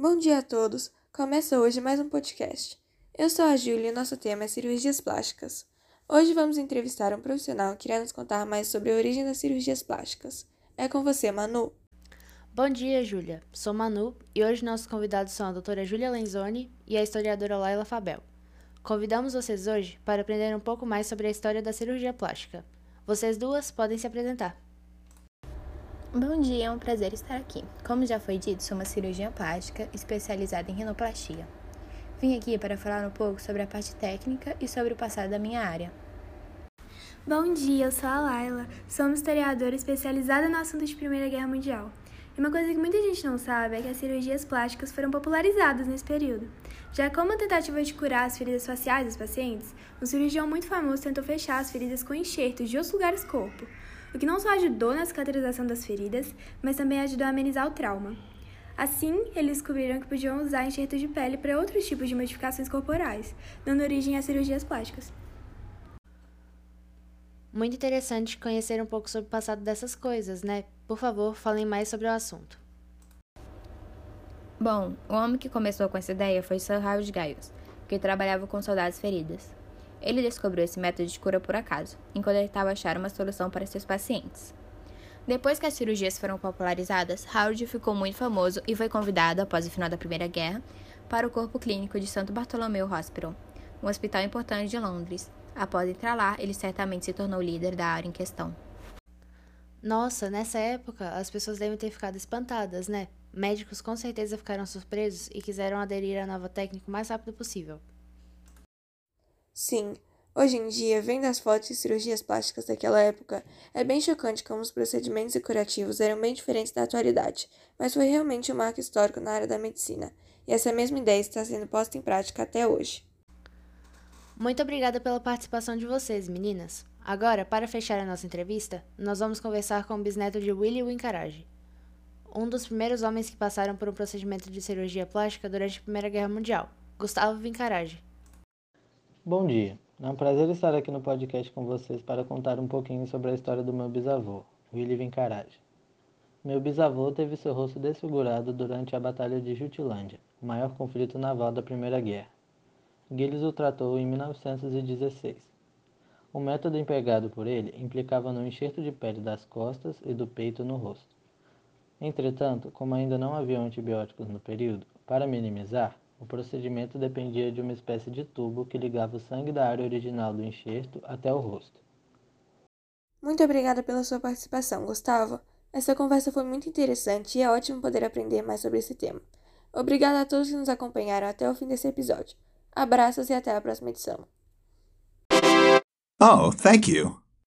Bom dia a todos! Começa hoje mais um podcast. Eu sou a Júlia e nosso tema é cirurgias plásticas. Hoje vamos entrevistar um profissional que irá nos contar mais sobre a origem das cirurgias plásticas. É com você, Manu. Bom dia, Júlia. Sou Manu e hoje nossos convidados são a doutora Júlia Lenzoni e a historiadora Laila Fabel. Convidamos vocês hoje para aprender um pouco mais sobre a história da cirurgia plástica. Vocês duas podem se apresentar. Bom dia, é um prazer estar aqui. Como já foi dito, sou uma cirurgiã plástica especializada em rinoplastia. Vim aqui para falar um pouco sobre a parte técnica e sobre o passado da minha área. Bom dia, eu sou a Laila, sou uma historiadora especializada no assunto de Primeira Guerra Mundial. E uma coisa que muita gente não sabe é que as cirurgias plásticas foram popularizadas nesse período. Já como tentativa de curar as feridas faciais dos pacientes, um cirurgião muito famoso tentou fechar as feridas com enxertos de outros lugares do corpo, o que não só ajudou na cicatrização das feridas, mas também ajudou a amenizar o trauma. Assim, eles descobriram que podiam usar enxertos de pele para outros tipos de modificações corporais, dando origem às cirurgias plásticas. Muito interessante conhecer um pouco sobre o passado dessas coisas, né? Por favor, falem mais sobre o assunto. Bom, o homem que começou com essa ideia foi Sir Howard Giles, que trabalhava com soldados feridas. Ele descobriu esse método de cura por acaso, enquanto ele estava achando uma solução para seus pacientes. Depois que as cirurgias foram popularizadas, Howard ficou muito famoso e foi convidado, após o final da Primeira Guerra, para o Corpo Clínico de Santo Bartolomeu Hospital, um hospital importante de Londres. Após entrar lá, ele certamente se tornou líder da área em questão. Nossa, nessa época as pessoas devem ter ficado espantadas, né? Médicos com certeza ficaram surpresos e quiseram aderir à nova técnica o mais rápido possível. Sim, hoje em dia, vendo as fotos de cirurgias plásticas daquela época, é bem chocante como os procedimentos e curativos eram bem diferentes da atualidade, mas foi realmente um marco histórico na área da medicina, e essa mesma ideia está sendo posta em prática até hoje. Muito obrigada pela participação de vocês, meninas. Agora, para fechar a nossa entrevista, nós vamos conversar com o bisneto de Willy Winkarage, um dos primeiros homens que passaram por um procedimento de cirurgia plástica durante a Primeira Guerra Mundial, Gustavo Winkarage. Bom dia. É um prazer estar aqui no podcast com vocês para contar um pouquinho sobre a história do meu bisavô, Willy Vincarage. Meu bisavô teve seu rosto desfigurado durante a Batalha de Jutlândia, o maior conflito naval da Primeira Guerra. Gilles o tratou em 1916. O método empregado por ele implicava no enxerto de pele das costas e do peito no rosto. Entretanto, como ainda não havia antibióticos no período, para minimizar, o procedimento dependia de uma espécie de tubo que ligava o sangue da área original do enxerto até o rosto. Muito obrigada pela sua participação, Gustavo. Essa conversa foi muito interessante e é ótimo poder aprender mais sobre esse tema. Obrigada a todos que nos acompanharam até o fim desse episódio. Abraços e até a próxima edição. Oh, thank you.